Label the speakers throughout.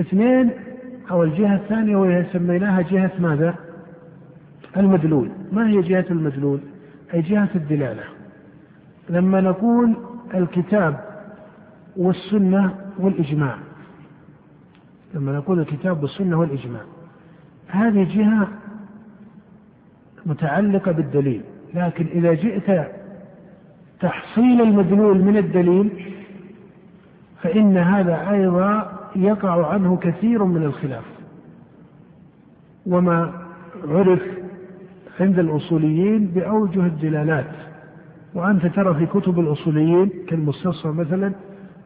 Speaker 1: اثنين أو الجهة الثانية وهي سميناها جهة ماذا؟ المدلول. ما هي جهة المدلول؟ أي جهة الدلالة. لما نقول الكتاب والسنة والإجماع. لما نقول الكتاب والسنة والإجماع. هذه جهة متعلقة بالدليل. لكن إذا جئت تحصيل المدلول من الدليل فإن هذا أيضا يقع عنه كثير من الخلاف. وما عرف عند الأصوليين بأوجه الدلالات. وأنت ترى في كتب الأصوليين كالمستصفى مثلا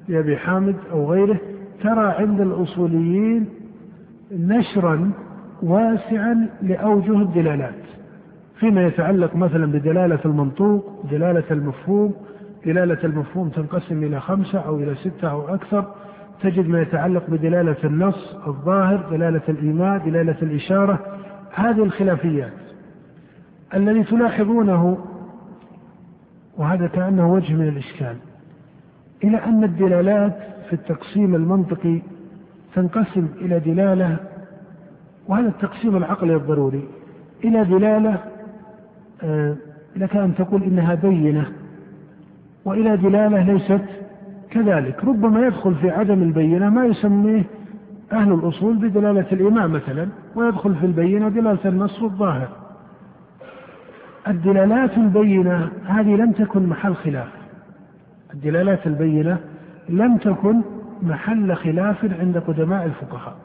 Speaker 1: لأبي حامد أو غيره ترى عند الأصوليين نشرا واسعا لأوجه الدلالات. فيما يتعلق مثلا بدلالة المنطوق دلالة المفهوم دلالة المفهوم تنقسم إلى خمسة أو إلى ستة أو أكثر. تجد ما يتعلق بدلالة النص الظاهر دلالة الإيماء دلالة الإشارة. هذه الخلافيات الذي تلاحظونه وهذا كأنه وجه من الإشكال إلى أن الدلالات في التقسيم المنطقي تنقسم إلى دلالة وهذا التقسيم العقلي الضروري إلى دلالة آه، لك أن تقول إنها بينة وإلى دلالة ليست كذلك. ربما يدخل في عدم البينة ما يسميه أهل الأصول بدلالة الإمام مثلا ويدخل في البينة دلالة النص والظاهر الدلالات البينة هذه لم تكن محل خلاف. الدلالات البينة لم تكن محل خلاف عند قدماء الفقهاء.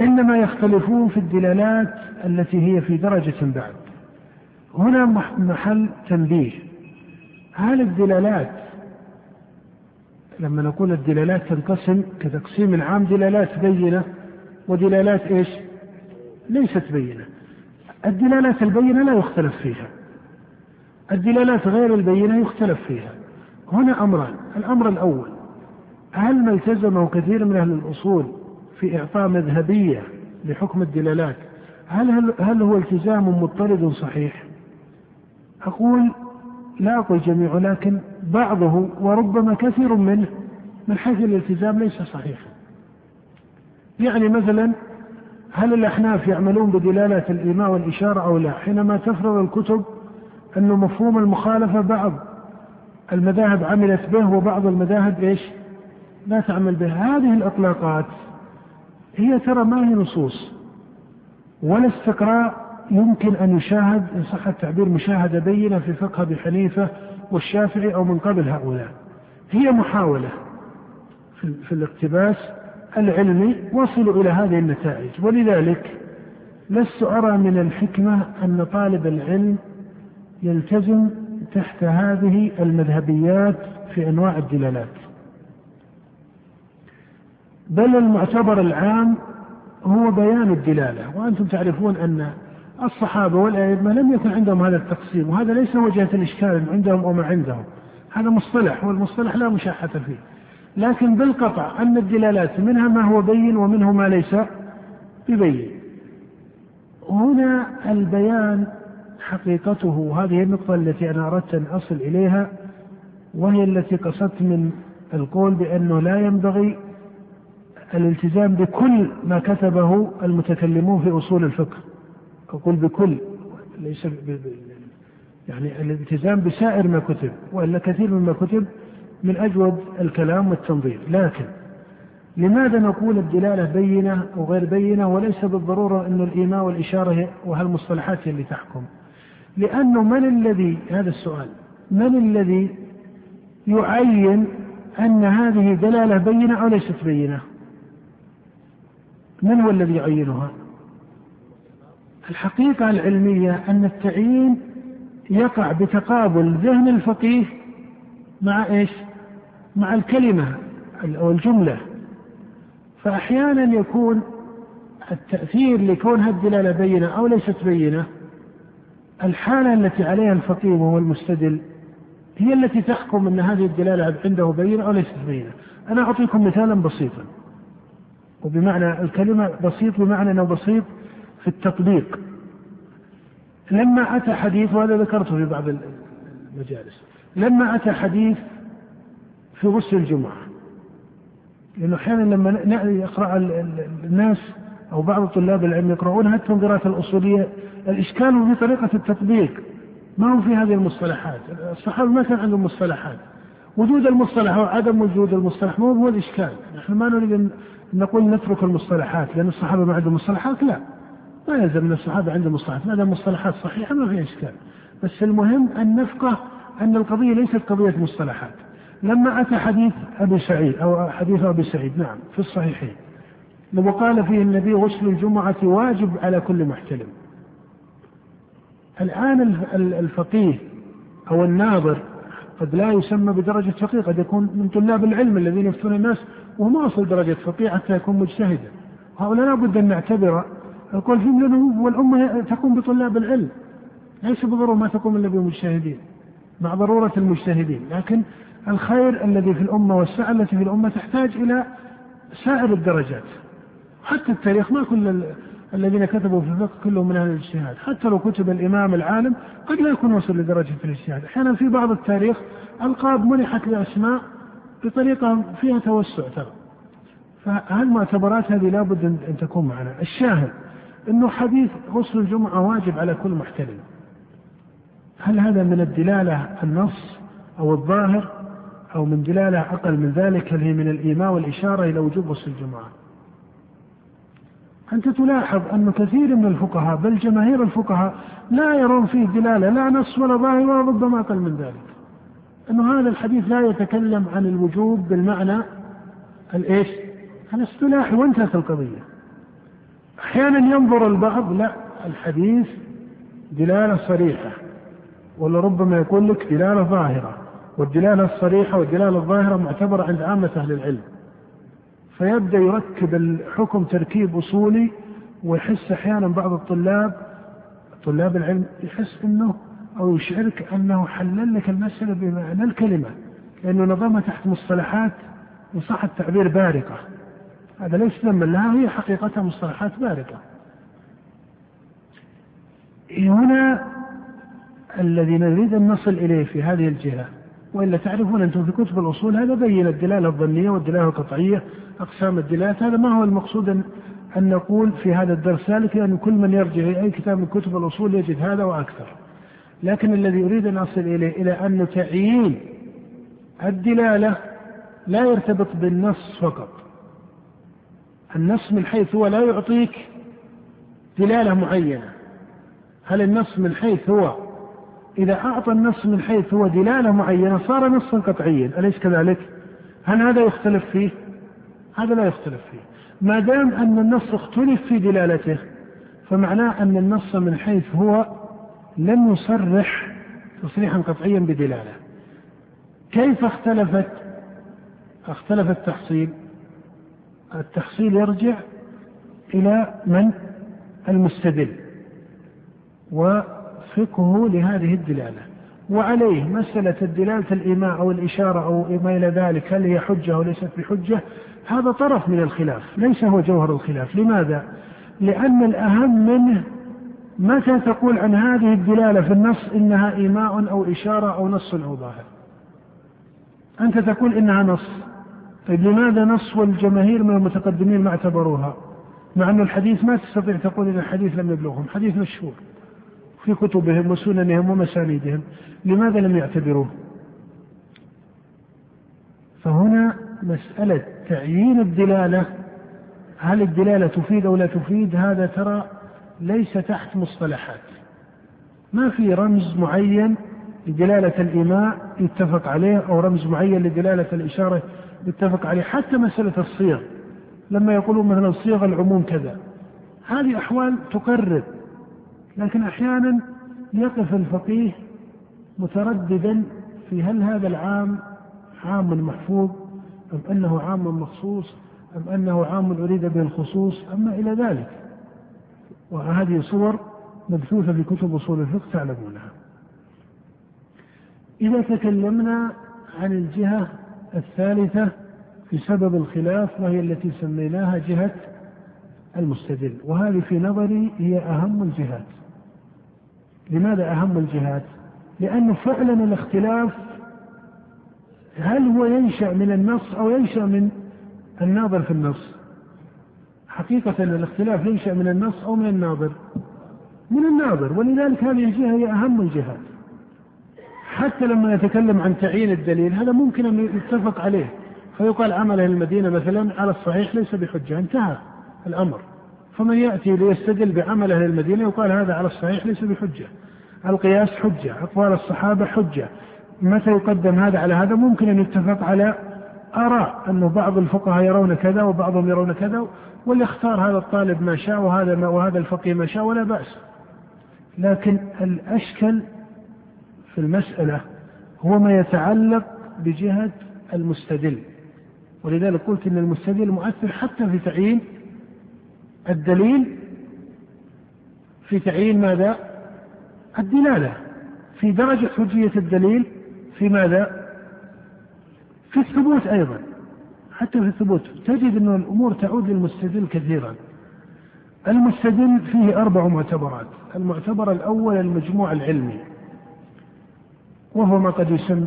Speaker 1: إنما يختلفون في الدلالات التي هي في درجة بعد. هنا محل تنبيه. هل الدلالات لما نقول الدلالات تنقسم كتقسيم العام دلالات بينة ودلالات إيش؟ ليست بينة. الدلالات البينة لا يختلف فيها. الدلالات غير البينة يختلف فيها. هنا أمران، الأمر الأول هل ما التزمه كثير من أهل الأصول في إعطاء مذهبية لحكم الدلالات هل, هل, هل هو التزام مضطرد صحيح؟ أقول لا أقول جميعه لكن بعضه وربما كثير منه من حيث الالتزام ليس صحيحا. يعني مثلا هل الأحناف يعملون بدلالة الإيماء والإشارة أو لا؟ حينما تفرض الكتب أن مفهوم المخالفة بعض المذاهب عملت به وبعض المذاهب إيش؟ لا تعمل به، هذه الإطلاقات هي ترى ما هي نصوص ولا استقراء يمكن أن يشاهد إن صح التعبير مشاهدة بينة في فقه أبي حنيفة والشافعي أو من قبل هؤلاء هي محاولة في, الاقتباس العلمي وصلوا إلى هذه النتائج. ولذلك لست أرى من الحكمة أن طالب العلم يلتزم تحت هذه المذهبيات في أنواع الدلالات. بل المعتبر العام هو بيان الدلالة وأنتم تعرفون أن الصحابة والأئمة لم يكن عندهم هذا التقسيم وهذا ليس وجهة الإشكال عندهم وما عندهم. هذا مصطلح والمصطلح لا مشاحة فيه. لكن بالقطع أن الدلالات منها ما هو بين ومنه ما ليس ببين. هنا البيان حقيقته. هذه النقطة التي أنا أردت أن أصل إليها وهي التي قصدت من القول بأنه لا ينبغي الالتزام بكل ما كتبه المتكلمون في أصول الفقه. أقول بكل ليس يعني الالتزام بسائر ما كتب وإلا كثير مما كتب من أجود الكلام والتنظير. لكن لماذا نقول الدلالة بينة أو غير بينة وليس بالضرورة أن الإيماء والإشارة وهالمصطلحات هي اللي تحكم؟ لأنه من الذي هذا السؤال من الذي يعين أن هذه دلالة بينة أو ليست بينة؟ من هو الذي يعينها؟ الحقيقة العلمية أن التعيين يقع بتقابل ذهن الفقيه مع إيش؟ مع الكلمة أو الجملة فأحيانا يكون التأثير لكونها الدلالة بينة أو ليست بينة الحالة التي عليها الفقيه وهو المستدل هي التي تحكم أن هذه الدلالة عنده بينة أو ليست بينة. أنا أعطيكم مثالا بسيطا وبمعنى الكلمة بسيط بمعنى أنه بسيط في التطبيق. لما أتى حديث وهذا ذكرته في بعض المجالس لما أتى حديث في غسل الجمعة لأنه أحيانا لما يقرأ الناس أو بعض طلاب العلم يقرؤون حتى قراءة الأصولية؟ الإشكال في طريقة التطبيق. ما هو في هذه المصطلحات؟ الصحابة ما كان عندهم مصطلحات. وجود المصطلح أو عدم وجود المصطلح مو هو الإشكال؟ نحن ما نريد أن نقول نترك المصطلحات لأن الصحابة ما عندهم مصطلحات؟ لا. ما يلزم أن الصحابة عندهم مصطلحات. ما دام مصطلحات صحيحة ما في إشكال. بس المهم أن نفقه أن القضية ليست قضية مصطلحات. لما أتى حديث أبي سعيد أو حديث أبي سعيد نعم في الصحيحين. لو قال فيه النبي غسل الجمعة واجب على كل محتلم. الآن الفقيه أو الناظر قد لا يسمى بدرجة فقيه قد يكون من طلاب العلم الذين يفتون الناس وهو ما وصل درجة فقيه حتى يكون مجتهدا. هؤلاء لابد أن نعتبر القول فيهم لأنه والأمة تكون بطلاب العلم ليس بالضرورة ما تكون إلا بمجتهدين مع ضرورة المجتهدين. لكن الخير الذي في الأمة والسعة التي في الأمة تحتاج إلى سائر الدرجات. حتى التاريخ ما كل الذين كتبوا في الفقه كلهم من أهل الاجتهاد، حتى لو كتب الإمام العالم قد لا يكون وصل لدرجة الاجتهاد، أحيانا في بعض التاريخ ألقاب منحت لأسماء بطريقة فيها توسع ترى. فهالمعتبرات هذه لابد ان تكون معنا، الشاهد أنه حديث غسل الجمعة واجب على كل محتلم. هل هذا من الدلالة النص أو الظاهر؟ أو من دلالة أقل من ذلك هل هي من الايماء والإشارة إلى وجوب غسل الجمعه؟ أنت تلاحظ أن كثير من الفقهاء بل جماهير الفقهاء لا يرون فيه دلالة لا نص ولا ظاهر ولا ربما أقل من ذلك. أنه هذا الحديث لا يتكلم عن الوجوب بالمعنى الإيش؟ الاصطلاحي وانتهت القضية. أحيانا ينظر البعض لا الحديث دلالة صريحة ولا ربما يقول لك دلالة ظاهرة. والدلالة الصريحة والدلالة الظاهرة معتبرة عند عامة أهل العلم. فيبدأ يركب الحكم تركيب أصولي ويحس أحيانا بعض الطلاب طلاب العلم يحس إنه أو يشعرك أنه حلل لك المسألة بمعنى الكلمة لأنه نظمها تحت مصطلحات ان صح التعبير بارقة. هذا ليس ذنبا لها هي حقيقتها مصطلحات بارقة. هنا الذي نريد أن نصل إليه في هذه الجهة؟ وإلا تعرفون أنتم في كتب الأصول هذا بين الدلالة الظنية والدلالة القطعية أقسام الدلالات هذا ما هو المقصود ان, أن نقول في هذا الدرس ذلك لأن كل من يرجع إلى أي كتاب من كتب الأصول يجد هذا وأكثر. لكن الذي أريد أن أصل إليه إلى أن تعيين الدلالة لا يرتبط بالنص فقط. النص من حيث هو لا يعطيك دلالة معينة. هل النص من حيث هو إذا أعطى النص من حيث هو دلالة معينة صار نصا قطعيا. أليس كذلك؟ هل هذا يختلف فيه؟ هذا لا يختلف فيه. ما دام أن النص اختلف في دلالته فمعناه أن النص من حيث هو لم يصرح تصريحا قطعيا بدلالة. كيف اختلفت؟ اختلف التحصيل. التحصيل يرجع إلى من؟ المستدل. و فقهه لهذه الدلالة. وعليه مسألة الدلالة الإيماء أو الإشارة أو ما إلى ذلك هل هي حجة أو ليست بحجة؟ هذا طرف من الخلاف ليس هو جوهر الخلاف. لماذا؟ لأن الأهم منه متى تقول عن هذه الدلالة في النص إنها إيماء أو إشارة أو نص أو ظاهر؟ أنت تقول إنها نص. طيب لماذا نص والجماهير من المتقدمين ما اعتبروها؟ مع أن الحديث ما تستطيع تقول إن الحديث لم يبلغهم حديث مشهور. في كتبهم وسننهم ومسانيدهم لماذا لم يعتبروه؟ فهنا مسألة تعيين الدلالة. هل الدلالة تفيد أو لا تفيد؟ هذا ترى ليس تحت مصطلحات. ما في رمز معين لدلالة الإيماء يتفق عليه أو رمز معين لدلالة الإشارة يتفق عليه. حتى مسألة الصيغ. لما يقولون مثلا صيغ العموم كذا. هذه أحوال تقرب لكن أحيانا يقف الفقيه مترددا في هل هذا العام عام محفوظ أم أنه عام مخصوص أم أنه عام أريد به الخصوص أما إلى ذلك. وهذه صور مبثوثة في كتب أصول الفقه تعلمونها. إذا تكلمنا عن الجهة الثالثة في سبب الخلاف وهي التي سميناها جهة المستدل. وهذه في نظري هي أهم الجهات. لماذا أهم الجهات؟ لأنه فعلا الاختلاف هل هو ينشأ من النص أو ينشأ من الناظر في النص؟ حقيقة الاختلاف ينشأ من النص أو من الناظر؟ من الناظر ولذلك هذه الجهة هي أهم الجهات. حتى لما يتكلم عن تعيين الدليل هذا ممكن أن يتفق عليه. فيقال عمل المدينة مثلا على الصحيح ليس بحجة انتهى الأمر. فمن يأتي ليستدل بعمل أهل المدينة يقال هذا على الصحيح ليس بحجة. القياس حجة أقوال الصحابة حجة. متى يقدم هذا على هذا؟ ممكن أن يتفق على آراء أنه بعض الفقهاء يرون كذا وبعضهم يرون كذا وليختار هذا الطالب ما شاء وهذا ما وهذا الفقيه ما شاء ولا بأس. لكن الأشكل في المسألة هو ما يتعلق بجهة المستدل. ولذلك قلت إن المستدل مؤثر حتى في تعيين الدليل في تعيين ماذا؟ الدلالة. في درجة حجية الدليل في ماذا؟ في الثبوت أيضا. حتى في الثبوت. تجد أن الأمور تعود للمستدل كثيرا. المستدل فيه أربع معتبرات. المعتبر الأول المجموع العلمي. وهو ما قد يسمى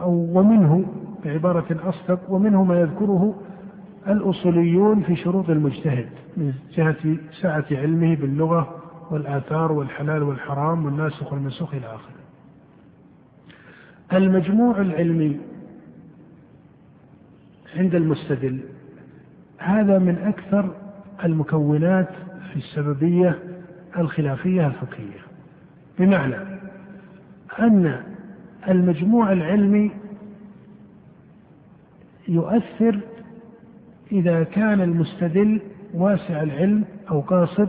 Speaker 1: أو ومنه بعبارة أصدق ومنه ما يذكره الأصوليون في شروط المجتهد من جهة سعة علمه باللغة والآثار والحلال والحرام والناسخ والمنسوخ إلى آخره. المجموع العلمي عند المستدل هذا من أكثر المكونات في السببية الخلافية الفقهية بمعنى أن المجموع العلمي يؤثر إذا كان المستدل واسع العلم أو قاصر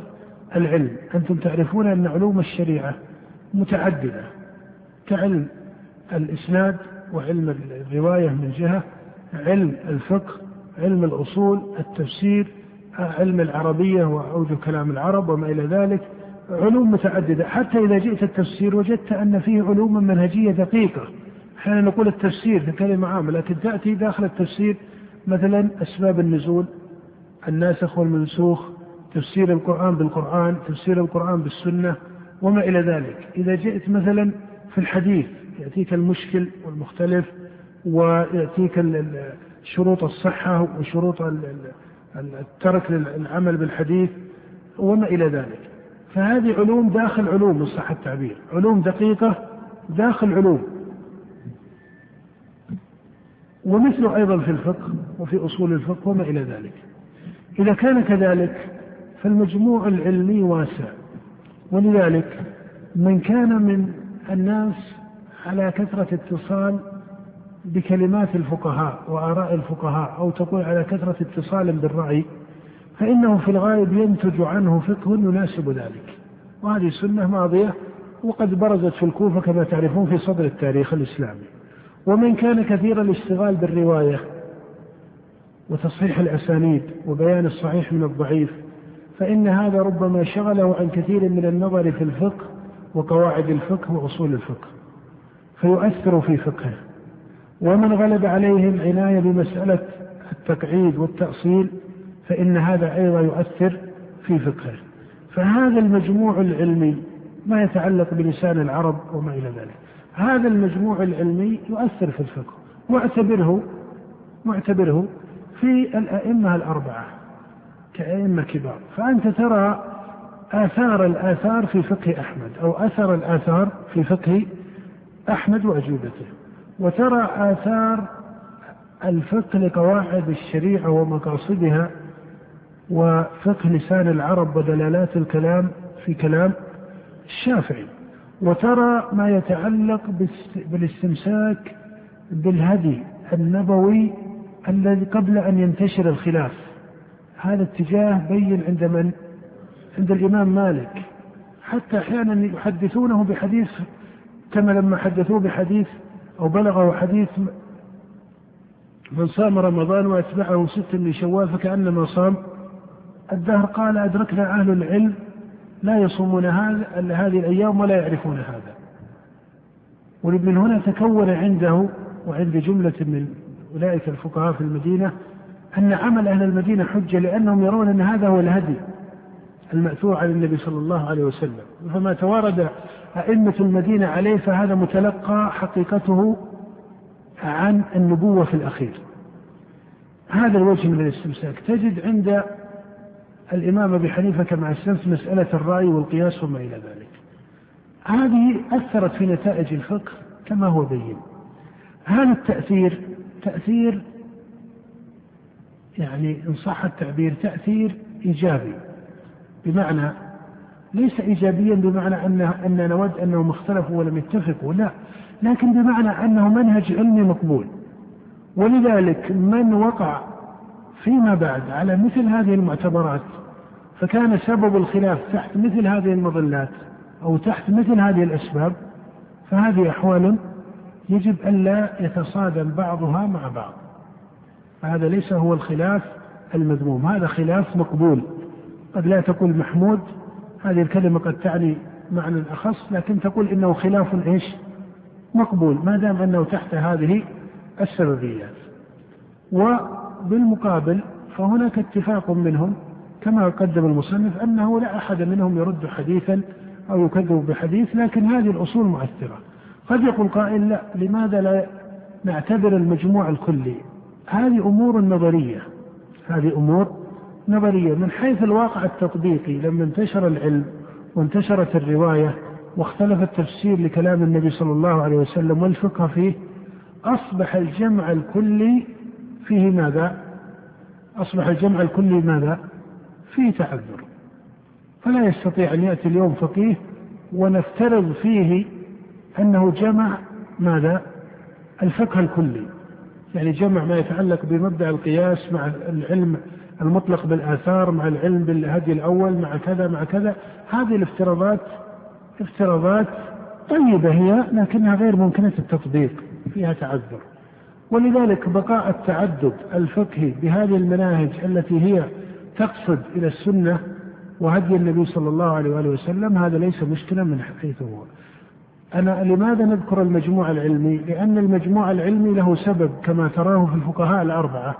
Speaker 1: العلم. أنتم تعرفون أن علوم الشريعة متعددة. كعلم الإسناد وعلم الرواية من جهة علم الفقه علم الأصول التفسير علم العربية وأوجه كلام العرب وما إلى ذلك. علوم متعددة. حتى إذا جئت التفسير وجدت أن فيه علوم منهجية دقيقة. أحيانا نقول التفسير كلمة عامة لكن تأتي داخل التفسير مثلا أسباب النزول الناسخ والمنسوخ تفسير القرآن بالقرآن تفسير القرآن بالسنة وما إلى ذلك. إذا جئت مثلا في الحديث يأتيك المشكل والمختلف ويأتيك شروط الصحة وشروط الترك للعمل بالحديث وما إلى ذلك. فهذه علوم داخل علوم إن صح التعبير. علوم دقيقة داخل علوم. ومثله أيضا في الفقه وفي أصول الفقه وما إلى ذلك. إذا كان كذلك فالمجموع العلمي واسع. ولذلك من كان من الناس على كثرة اتصال بكلمات الفقهاء وآراء الفقهاء أو تقول على كثرة اتصال بالرأي فإنه في الغالب ينتج عنه فقه يناسب ذلك. وهذه سنة ماضية وقد برزت في الكوفة كما تعرفون في صدر التاريخ الإسلامي. ومن كان كثير الاشتغال بالرواية وتصحيح الأسانيد وبيان الصحيح من الضعيف فإن هذا ربما شغله عن كثير من النظر في الفقه وقواعد الفقه وأصول الفقه فيؤثر في فقهه. ومن غلب عليه العناية بمسألة التقعيد والتأصيل فإن هذا أيضا يؤثر في فقهه. فهذا المجموع العلمي ما يتعلق بلسان العرب وما إلى ذلك. هذا المجموع العلمي يؤثر في الفقه واعتبره واعتبره في الأئمة الأربعة كأئمة كبار. فأنت ترى آثار الآثار في فقه أحمد أو أثر الآثار في فقه أحمد وأجوبته. وترى آثار الفقه لقواعد الشريعة ومقاصدها وفقه لسان العرب ودلالات الكلام في كلام الشافعي. وترى ما يتعلق بالاستمساك بالهدي النبوي الذي قبل أن ينتشر الخلاف. هذا اتجاه بين عند من؟ عند الإمام مالك. حتى أحيانا يحدثونه بحديث كما لما حدثوه بحديث أو بلغه حديث من صام رمضان وأتبعه ست من شوال فكأنما صام. الدهر قال أدركنا أهل العلم لا يصومون هذا هذه الأيام ولا يعرفون هذا. ومن هنا تكون عنده وعند جملة من أولئك الفقهاء في المدينة أن عمل أهل المدينة حجة لأنهم يرون أن هذا هو الهدي المأثور عن النبي صلى الله عليه وسلم. فما توارد أئمة المدينة عليه فهذا متلقى حقيقته عن النبوة في الأخير. هذا الوجه من الاستمساك. تجد عند الإمام أبي حنيفة كما أسلمت مسألة الرأي والقياس وما إلى ذلك. هذه أثرت في نتائج الفقه كما هو بين. هذا التأثير تأثير يعني إن صح التعبير تأثير إيجابي. بمعنى ليس إيجابيا بمعنى أن أن نود أنهم اختلفوا ولم يتفقوا لا. لكن بمعنى أنه منهج علمي مقبول. ولذلك من وقع فيما بعد على مثل هذه المعتبرات فكان سبب الخلاف تحت مثل هذه المظلات أو تحت مثل هذه الأسباب فهذه أحوال يجب ألا يتصادم بعضها مع بعض. هذا ليس هو الخلاف المذموم هذا خلاف مقبول. قد لا تقول محمود هذه الكلمة قد تعني معنى أخص لكن تقول إنه خلاف إيش؟ مقبول ما دام أنه تحت هذه السببيات. وبالمقابل فهناك اتفاق منهم كما قدم المصنف أنه لا أحد منهم يرد حديثا أو يكذب بحديث لكن هذه الأصول مؤثرة. قد يقول قائل لا لماذا لا نعتبر المجموع الكلي؟ هذه أمور نظرية. هذه أمور نظرية. من حيث الواقع التطبيقي لما انتشر العلم وانتشرت الرواية واختلف التفسير لكلام النبي صلى الله عليه وسلم والفقه فيه أصبح الجمع الكلي فيه ماذا؟ أصبح الجمع الكلي ماذا؟ فيه تعذر فلا يستطيع أن يأتي اليوم فقيه ونفترض فيه أنه جمع ماذا؟ الفقه الكلي يعني جمع ما يتعلق بمبدأ القياس مع العلم المطلق بالآثار مع العلم بالهدي الأول مع كذا مع كذا هذه الافتراضات افتراضات طيبة هي لكنها غير ممكنة التطبيق فيها تعذر ولذلك بقاء التعدد الفقهي بهذه المناهج التي هي تقصد إلى السنة وهدي النبي صلى الله عليه وآله وسلم هذا ليس مشكلة من حيث هو أنا لماذا نذكر المجموع العلمي؟ لأن المجموع العلمي له سبب كما تراه في الفقهاء الأربعة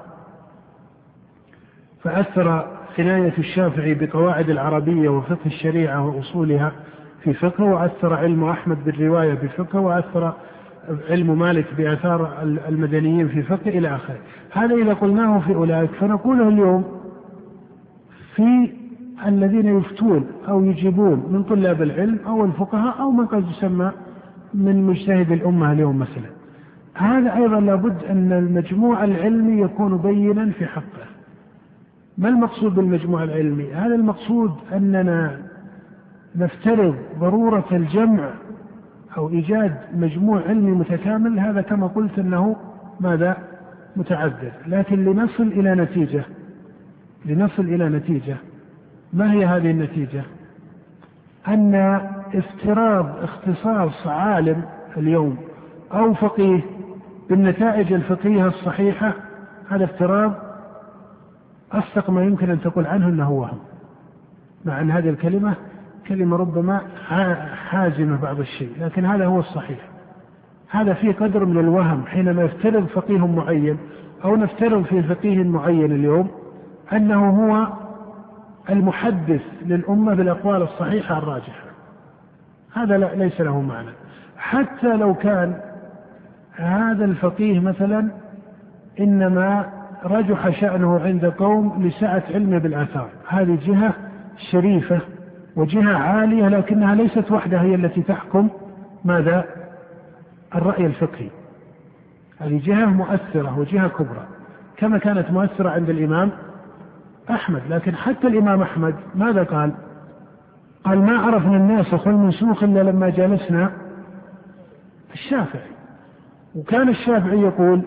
Speaker 1: فأثر عناية الشافعي بقواعد العربية وفقه الشريعة وأصولها في فقه وأثر علم أحمد بالرواية بفقه وأثر علم مالك بآثار المدنيين في فقه إلى آخره. هذا إذا قلناه في أولئك فنقوله اليوم في الذين يفتون أو يجيبون من طلاب العلم أو الفقهاء أو من قد يسمى من مجتهد الأمة اليوم مثلا. هذا أيضا لابد أن المجموع العلمي يكون بينا في حقه. ما المقصود بالمجموع العلمي؟ هذا المقصود أننا نفترض ضرورة الجمع أو إيجاد مجموع علمي متكامل هذا كما قلت أنه ماذا؟ متعذر لكن لنصل إلى نتيجة. لنصل إلى نتيجة. ما هي هذه النتيجة؟ أن افتراض اختصاص عالم اليوم أو فقيه بالنتائج الفقهية الصحيحة هذا افتراض أصدق ما يمكن أن تقول عنه أنه وهم. مع أن هذه الكلمة كلمة ربما حازمة بعض الشيء لكن هذا هو الصحيح. هذا في قدر من الوهم حينما يفترض فقيه معين أو نفترض في فقيه معين اليوم أنه هو المحدث للأمة بالأقوال الصحيحة الراجحة. هذا لا ليس له معنى. حتى لو كان هذا الفقيه مثلا إنما رجح شأنه عند قوم لسعة علمه بالآثار. هذه جهة شريفة وجهة عالية لكنها ليست وحدها هي التي تحكم ماذا؟ الرأي الفقهي. هذه جهة مؤثرة وجهة كبرى كما كانت مؤثرة عند الإمام أحمد. لكن حتى الإمام أحمد ماذا قال؟ قال ما عرفنا الناسخ والمنسوخ إلا لما جالسنا الشافعي. وكان الشافعي يقول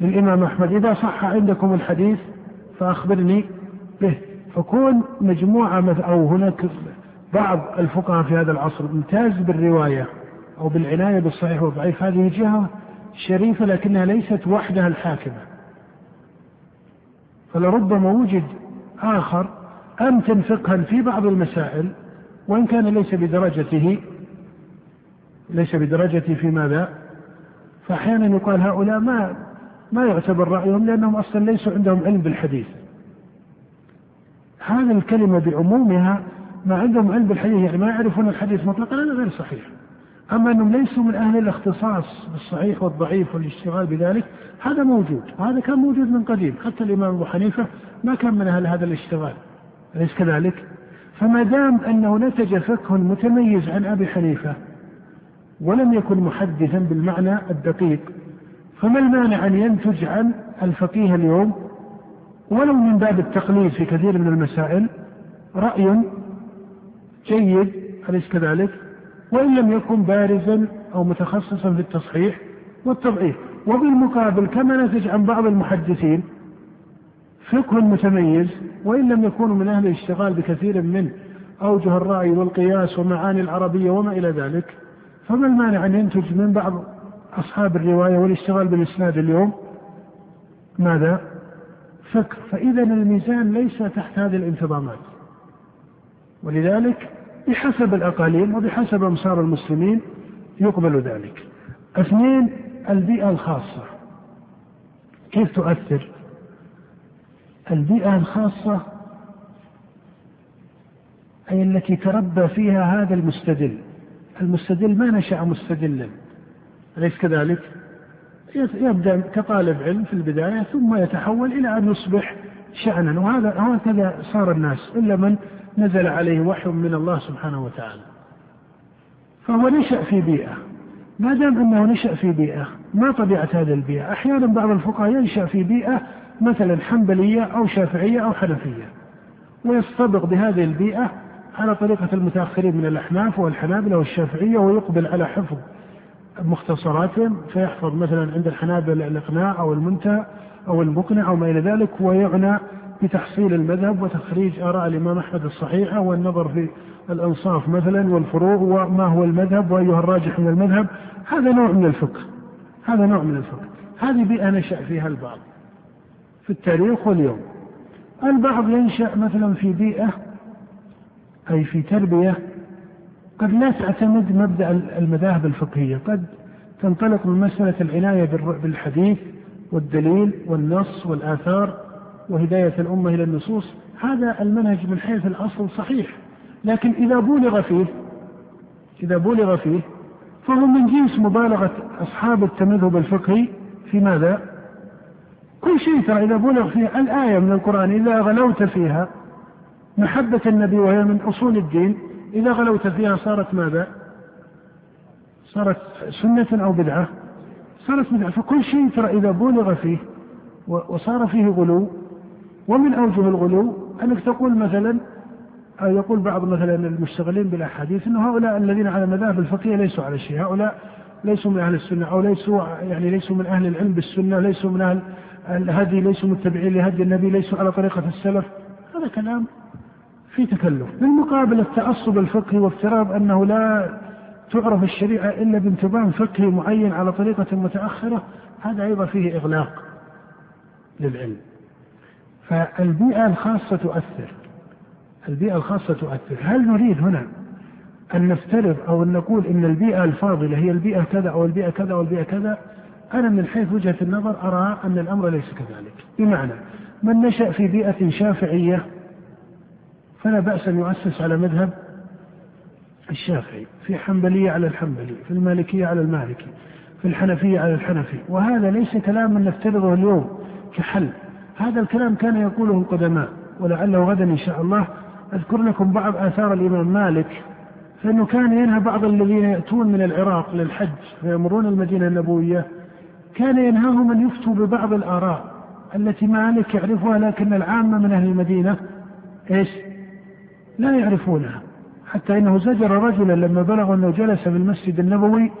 Speaker 1: للإمام أحمد إذا صح عندكم الحديث فأخبرني به. فكون مجموعة أو هناك بعض الفقهاء في هذا العصر ممتاز بالرواية أو بالعناية بالصحيح والضعيف هذه جهة شريفة لكنها ليست وحدها الحاكمة فلربما وجد آخر أمتن فقها في بعض المسائل وإن كان ليس بدرجته ليس بدرجته في ماذا؟ فأحيانا يقال هؤلاء ما ما يعتبر رأيهم لأنهم أصلا ليسوا عندهم علم بالحديث هذه الكلمة بعمومها ما عندهم علم بالحديث يعني ما يعرفون الحديث مطلقا هذا غير صحيح. أما أنهم ليسوا من أهل الاختصاص بالصحيح والضعيف والاشتغال بذلك هذا موجود وهذا كان موجود من قديم. حتى الإمام أبو حنيفة ما كان من أهل هذا الاشتغال. أليس كذلك؟ فما دام أنه نتج فقه متميز عن أبي حنيفة ولم يكن محدثا بالمعنى الدقيق فما المانع أن ينتج عن الفقيه اليوم ولو من باب التقليد في كثير من المسائل رأي جيد أليس كذلك؟ وإن لم يكن بارزا أو متخصصا في التصحيح والتضعيف وبالمقابل كما نتج عن بعض المحدثين فقه متميز وإن لم يكونوا من أهل الاشتغال بكثير من أوجه الرأي والقياس ومعاني العربية وما إلى ذلك فما المانع أن ينتج من بعض أصحاب الرواية والاشتغال بالإسناد اليوم ماذا؟ فقه فإذا الميزان ليس تحت هذه الانتظامات. ولذلك بحسب الأقاليم وبحسب أمصار المسلمين يقبل ذلك. اثنين البيئة الخاصة. كيف تؤثر؟ البيئة الخاصة أي التي تربى فيها هذا المستدل. المستدل ما نشأ مستدلا. أليس كذلك؟ يبدأ كطالب علم في البداية ثم يتحول إلى أن يصبح شأنا. وهذا هكذا صار الناس إلا من نزل عليه وحي من الله سبحانه وتعالى. فهو نشأ في بيئة. ما دام أنه نشأ في بيئة ما طبيعة هذه البيئة. أحيانا بعض الفقهاء ينشأ في بيئة مثلا حنبلية أو شافعية أو حنفية. ويصطبغ بهذه البيئة على طريقة المتأخرين من الأحناف والحنابلة والشافعية ويقبل على حفظ مختصراتهم فيحفظ مثلا عند الحنابلة الإقناع أو المنتهى أو المقنع أو ما إلى ذلك ويعنى بتحصيل المذهب وتخريج آراء الإمام أحمد الصحيحة والنظر في الأنصاف مثلا والفروع وما هو المذهب وأيها الراجح من المذهب. هذا نوع من الفقه هذا نوع من الفقه. هذه بيئة نشأ فيها البعض في التاريخ واليوم. البعض ينشأ مثلا في بيئة أي في تربية قد لا تعتمد مبدأ المذاهب الفقهية. قد تنطلق من مسألة العناية بالحديث والدليل والنص والآثار وهداية الأمة إلى النصوص. هذا المنهج من حيث الأصل صحيح. لكن إذا بولغ فيه إذا بولغ فيه فهو من جنس مبالغة أصحاب التمذهب الفقهي في ماذا؟ كل شيء ترى إذا بلغ فيه الآية من القرآن إذا غلوت فيها محبة النبي وهي من أصول الدين إذا غلوت فيها صارت ماذا؟ صارت سنة أو بدعة؟ صارت بدعة فكل شيء ترى إذا بولغ فيه وصار فيه غلو ومن أوجه الغلو أنك تقول مثلا أو يقول بعض مثلا المشتغلين بالأحاديث أن هؤلاء الذين على المذاهب الفقهية ليسوا على شيء هؤلاء ليسوا من أهل السنة أو ليسوا يعني ليسوا من أهل العلم بالسنة ليسوا من أهل الهدي ليسوا متبعين لهدي النبي ليسوا على طريقة السلف هذا كلام في تكلف. بالمقابل التعصب الفقهي وافتراض أنه لا تعرف الشريعة إلا بانتظام فقهي معين على طريقة متأخرة هذا أيضا فيه إغلاق للعلم. فالبيئة الخاصة تؤثر. البيئة الخاصة تؤثر. هل نريد هنا أن نفترض أو أن نقول إن البيئة الفاضلة هي البيئة كذا أو البيئة كذا أو البيئة كذا؟ أنا من حيث وجهة النظر أرى أن الأمر ليس كذلك. بمعنى من نشأ في بيئة شافعية فلا بأس أن يؤسس على مذهب الشافعي في حنبلية على الحنبلي في المالكية على المالكي في الحنفية على الحنفي وهذا ليس كلاما نفترضه اليوم كحل. هذا الكلام كان يقوله القدماء ولعله غدا إن شاء الله أذكر لكم بعض آثار الإمام مالك فإنه كان ينهى بعض الذين يأتون من العراق للحج فيمرون المدينة النبوية. كان ينهاهم أن يفتوا ببعض الآراء التي مالك يعرفها لكن العامة من أهل المدينة إيش؟ لا يعرفونها. حتى إنه زجر رجلا لما بلغ أنه جلس في المسجد النبوي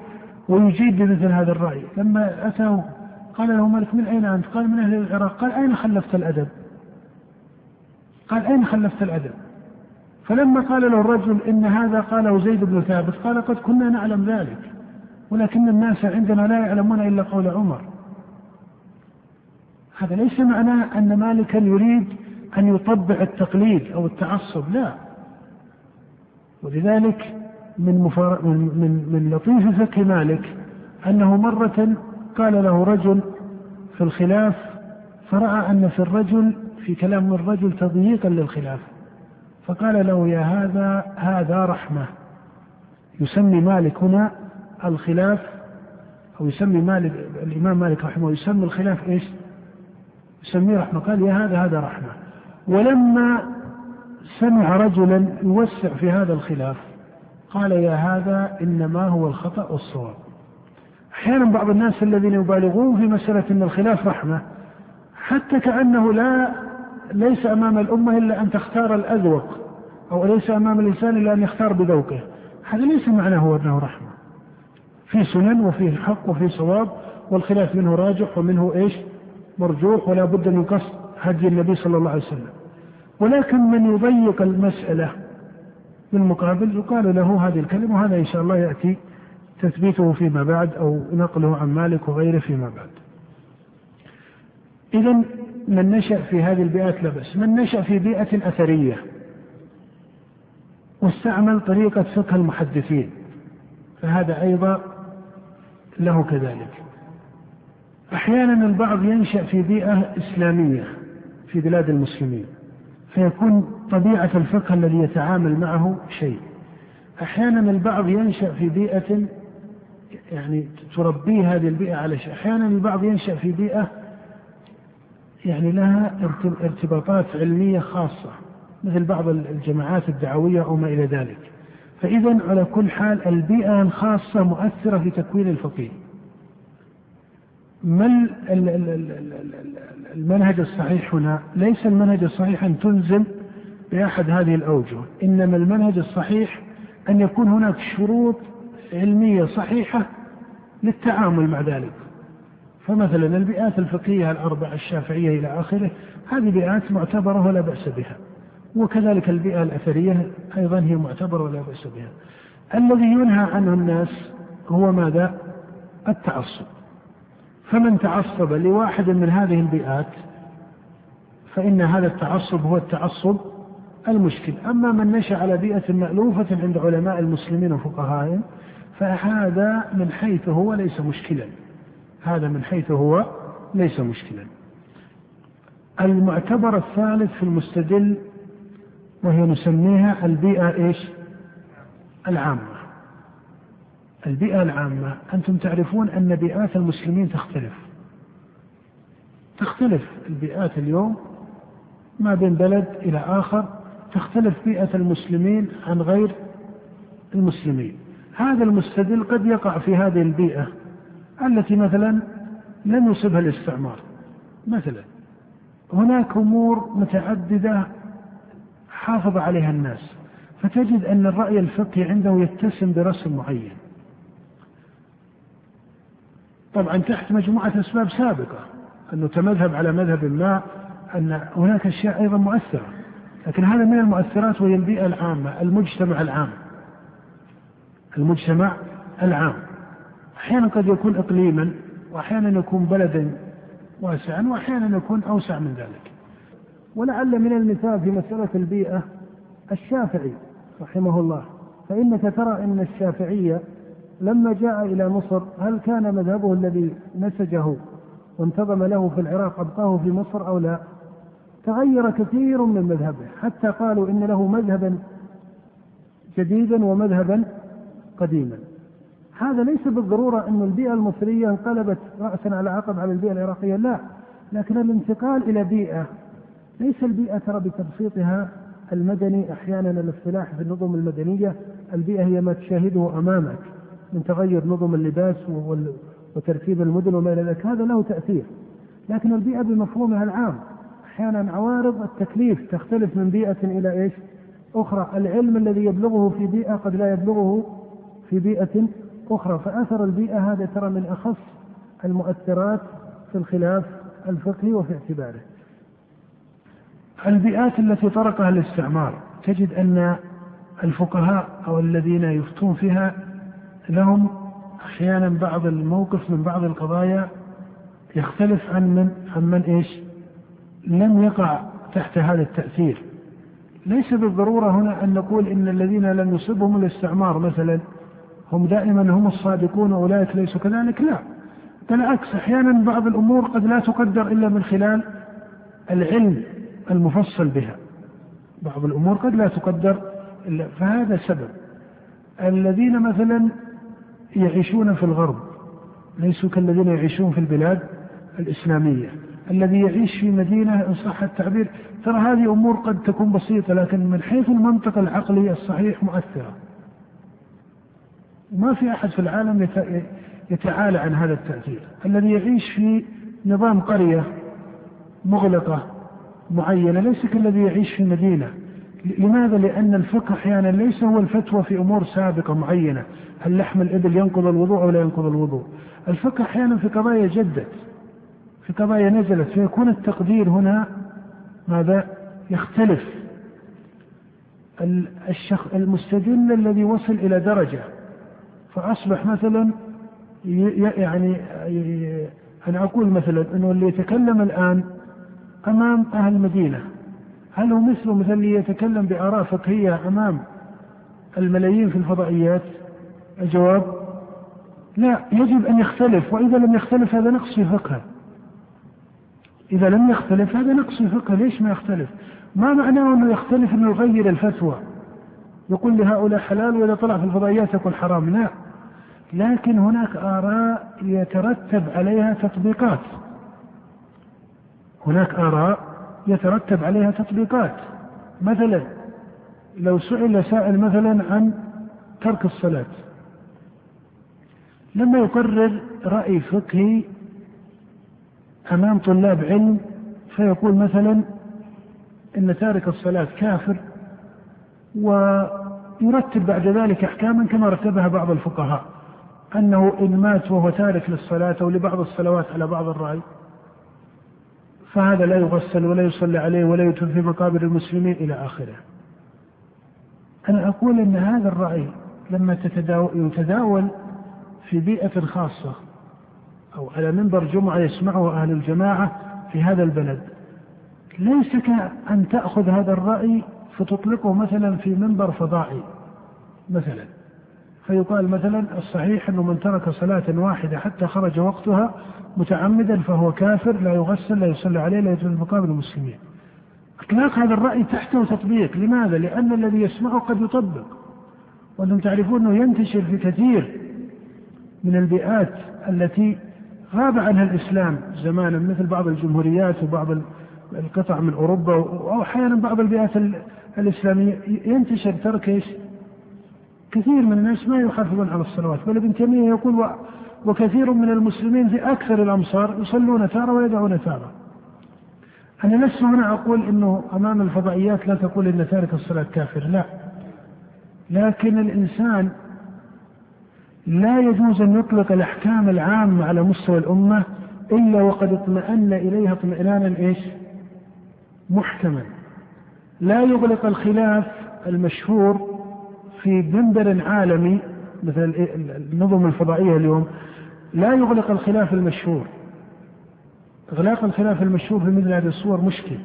Speaker 1: ويجيب بمثل هذا الرأي. لما أتاه قال له مالك من أين أنت؟ قال من أهل العراق. قال أين خلفت الأدب؟ قال أين خلفت الأدب؟ فلما قال له الرجل إن هذا قاله زيد بن ثابت قال قد كنا نعلم ذلك ولكن الناس عندنا لا يعلمون إلا قول عمر. هذا ليس معناه أن مالكا يريد أن يطبع التقليد أو التعصب لا. ولذلك من, مفار... من, من, من لطيف فقه مالك أنه مرة قال له رجل في الخلاف فرأى أن في الرجل في كلام الرجل تضييقا للخلاف فقال له يا هذا هذا رحمة. يسمي مالك هنا الخلاف أو يسمي مالك الإمام مالك رحمه يسمي الخلاف إيش؟ يسميه رحمة. قال يا هذا هذا رحمة. ولما سمع رجلا يوسع في هذا الخلاف قال يا هذا إنما هو الخطأ والصواب أحيانا بعض الناس الذين يبالغون في مسألة أن الخلاف رحمة حتى كأنه لا ليس أمام الأمة إلا أن تختار الأذوق أو ليس أمام الإنسان إلا أن يختار بذوقه هذا ليس معناه أنه رحمة في سنن وفيه حق وفيه صواب والخلاف منه راجح ومنه إيش؟ مرجوح ولا بد من قصد هدي النبي صلى الله عليه وسلم. ولكن من يضيق المسألة بالمقابل يقال له هذه الكلمة وهذا إن شاء الله يأتي تثبيته فيما بعد أو نقله عن مالك وغيره فيما بعد. إذا من نشأ في هذه البيئات لا بأس، من نشأ في بيئة أثرية واستعمل طريقة فقه المحدثين فهذا أيضا له كذلك. أحيانا البعض ينشأ في بيئة إسلامية في بلاد المسلمين. فيكون طبيعة الفقه الذي يتعامل معه شيء. أحيانا البعض ينشأ في بيئة يعني تربيه هذه البيئة على شيء. أحيانا البعض ينشأ في بيئة يعني لها ارتباطات علمية خاصة مثل بعض الجماعات الدعوية أو ما إلى ذلك. فإذا على كل حال البيئة الخاصة مؤثرة في تكوين الفقيه. ما المنهج الصحيح هنا؟ ليس المنهج الصحيح أن تلزم بأحد هذه الأوجه إنما المنهج الصحيح أن يكون هناك شروط علمية صحيحة للتعامل مع ذلك. فمثلا البيئات الفقهية الأربع الشافعية إلى آخره هذه بيئات معتبرة ولا بأس بها. وكذلك البيئة الأثرية أيضا هي معتبرة ولا بأس بها. الذي ينهى عنه الناس هو ماذا؟ التعصب. فمن تعصب لواحد من هذه البيئات فإن هذا التعصب هو التعصب المشكل أما من نشأ على بيئة مألوفة عند علماء المسلمين وفقهائهم فهذا من حيث هو ليس مشكلا هذا من حيث هو ليس مشكلا المعتبر الثالث في المستدل وهي نسميها البيئة إيش؟ العامة. البيئة العامة أنتم تعرفون أن بيئات المسلمين تختلف. تختلف البيئات اليوم ما بين بلد إلى آخر تختلف بيئة المسلمين عن غير المسلمين. هذا المستدل قد يقع في هذه البيئة التي مثلا لم يصبها الاستعمار. مثلا هناك أمور متعددة حافظ عليها الناس فتجد أن الرأي الفقهي عنده يتسم برسم معين طبعا تحت مجموعة أسباب سابقة أنه تمذهب على مذهب ما أن هناك أشياء أيضا مؤثرة لكن هذا من المؤثرات وهي البيئة العامة المجتمع العام. المجتمع العام. أحيانا قد يكون إقليما وأحيانا يكون بلدا واسعا وأحيانا يكون أوسع من ذلك. ولعل من المثال في مسألة البيئة الشافعي رحمه الله فإنك ترى أن الشافعية لما جاء إلى مصر هل كان مذهبه الذي نسجه وانتظم له في العراق أبقاه في مصر أو لا؟ تغير كثير من مذهبه حتى قالوا إن له مذهبا جديدا ومذهبا قديما. هذا ليس بالضرورة أن البيئة المصرية انقلبت رأسا على عقب على البيئة العراقية لا. لكن الانتقال إلى بيئة ليس البيئة ترى بتبسيطها المدني أحيانا الاصطلاح في النظم المدنية البيئة هي ما تشاهده أمامك. من تغير نظم اللباس وترتيب المدن وما إلى ذلك. هذا له تأثير. لكن البيئة بمفهومها العام. أحيانا عوارض التكليف تختلف من بيئة إلى إيش؟ أخرى. العلم الذي يبلغه في بيئة قد لا يبلغه في بيئة أخرى. فأثر البيئة هذا ترى من أخص المؤثرات في الخلاف الفقهي وفي اعتباره. البيئات التي طرقها الاستعمار تجد أن الفقهاء أو الذين يفتون فيها لهم أحيانا بعض الموقف من بعض القضايا يختلف عن من عن من إيش؟ لم يقع تحت هذا التأثير. ليس بالضرورة هنا أن نقول إن الذين لم يصبهم الاستعمار مثلا هم دائما هم الصادقون وأولئك ليسوا كذلك، لا. بالعكس أحيانا بعض الأمور قد لا تقدر إلا من خلال العلم المفصل بها بعض الأمور قد لا تقدر إلا فهذا سبب الذين مثلا يعيشون في الغرب ليسوا كالذين يعيشون في البلاد الإسلامية. الذي يعيش في مدينة إن صح التعبير ترى هذه أمور قد تكون بسيطة لكن من حيث المنطق العقلي الصحيح مؤثرة. ما في أحد في العالم يتعالى عن هذا التأثير. الذي يعيش في نظام قرية مغلقة معينة ليس كالذي يعيش في مدينة. لماذا؟ لأن الفقه أحيانا ليس هو الفتوى في أمور سابقة معينة هل لحم الإبل ينقض الوضوء أو لا ينقض الوضوء الفقه أحيانا في قضايا جدت في قضايا نزلت فيكون التقدير هنا ماذا؟ يختلف الشخ المستدل الذي وصل إلى درجة فأصبح مثلا يعني أنا أقول مثلا أنه اللي يتكلم الآن أمام أهل المدينة هل هو مثله مثل اللي يتكلم بآراء فقهية أمام الملايين في الفضائيات؟ الجواب لا يجب أن يختلف وإذا لم يختلف هذا نقص في فقهه إذا لم يختلف هذا نقص في فقهه ليش ما يختلف؟ ما معناه أنه يختلف أنه يغير الفتوى؟ يقول لهؤلاء حلال وإذا طلع في الفضائيات يكون حرام. لا لكن هناك آراء يترتب عليها تطبيقات. هناك آراء يترتب عليها تطبيقات. مثلا لو سئل سائل مثلا عن ترك الصلاة. لما يقرر رأي فقهي أمام طلاب علم فيقول مثلا إن تارك الصلاة كافر ويرتب بعد ذلك أحكاما كما رتبها بعض الفقهاء أنه إن مات وهو تارك للصلاة أو لبعض الصلوات على بعض الرأي. فهذا لا يغسل ولا يصلى عليه ولا يتم في مقابر المسلمين إلى آخره. أنا أقول أن هذا الرأي لما يتداول في بيئة خاصة أو على منبر جمعة يسمعه أهل الجماعة في هذا البلد. ليس كأن تأخذ هذا الرأي فتطلقه مثلا في منبر فضائي مثلا. فيقال مثلا الصحيح أنه من ترك صلاة واحدة حتى خرج وقتها متعمدا فهو كافر لا يغسل لا يصلى عليه لا يجوز مقابل المسلمين إطلاق هذا الرأي تحته تطبيق لماذا؟ لأن الذي يسمعه قد يطبق وأنتم تعرفون أنه ينتشر في كثير من البيئات التي غاب عنها الإسلام زمانا مثل بعض الجمهوريات وبعض القطع من أوروبا أو أحيانا بعض البيئات الإسلامية ينتشر ترك؟ كثير من الناس ما يحافظون على الصلوات بل ابن تيمية يقول وكثير من المسلمين في أكثر الأمصار يصلون تارة ويدعون تارة. أنا لست هنا أقول أنه أمام الفضائيات لا تقول أن تارك الصلاة كافر لا. لكن الإنسان لا يجوز أن يطلق الأحكام العامة على مستوى الأمة إلا وقد اطمأن إليها اطمئنانا إيش؟ محكما. لا يغلق الخلاف المشهور في منبر عالمي مثل النظم الفضائية اليوم لا يغلق الخلاف المشهور. إغلاق الخلاف المشهور في مثل هذه الصور مشكل.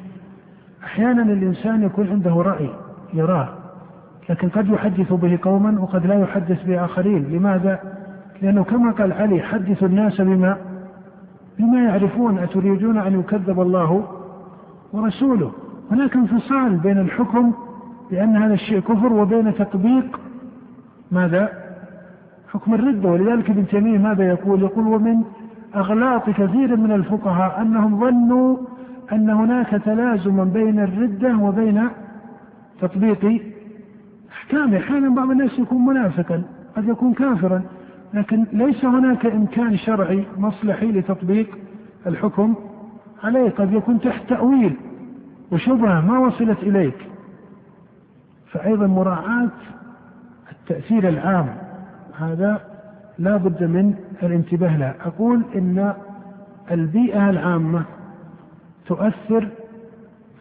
Speaker 1: أحيانا الإنسان يكون عنده رأي يراه لكن قد يحدث به قوما وقد لا يحدث به آخرين لماذا؟ لأنه كما قال علي حدثوا الناس بما بما يعرفون أتريدون أن يكذب الله ورسوله. هناك انفصال بين الحكم بأن هذا الشيء كفر وبين تطبيق ماذا؟ حكم الردة ولذلك ابن تيمية ماذا يقول؟ يقول ومن أغلاط كثير من الفقهاء أنهم ظنوا أن هناك تلازما بين الردة وبين تطبيق أحكامه أحيانا بعض الناس يكون منافقا قد يكون كافرا لكن ليس هناك إمكان شرعي مصلحي لتطبيق الحكم عليه قد يكون تحت تأويل وشبهة ما وصلت إليك فأيضا مراعاة التأثير العام. هذا لا بد من الانتباه له. أقول إن البيئة العامة تؤثر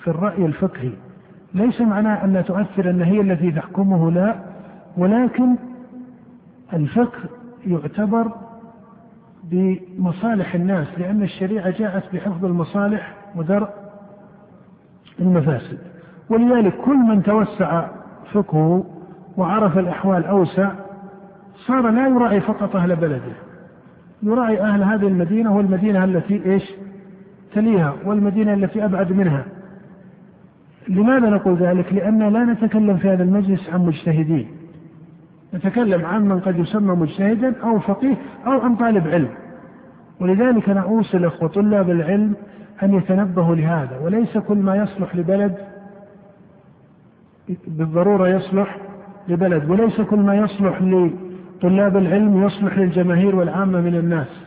Speaker 1: في الرأي الفقهي. ليس معناه أن تؤثر أن هي التي تحكمه لا. ولكن الفقه يعتبر بمصالح الناس لأن الشريعة جاءت بحفظ المصالح ودرء المفاسد. ولذلك كل من توسع فقهه وعرف الأحوال أوسع صار لا يراعي فقط أهل بلده يراعي أهل هذه المدينة والمدينة التي إيش؟ تليها والمدينة التي أبعد منها. لماذا نقول ذلك؟ لأننا لا نتكلم في هذا المجلس عن مجتهدين. نتكلم عن من قد يسمى مجتهدا أو فقيه أو عن طالب علم. ولذلك أنا أوصي الأخوة طلاب العلم أن يتنبهوا لهذا وليس كل ما يصلح لبلد بالضرورة يصلح لبلد وليس كل ما يصلح لطلاب العلم يصلح للجماهير والعامة من الناس.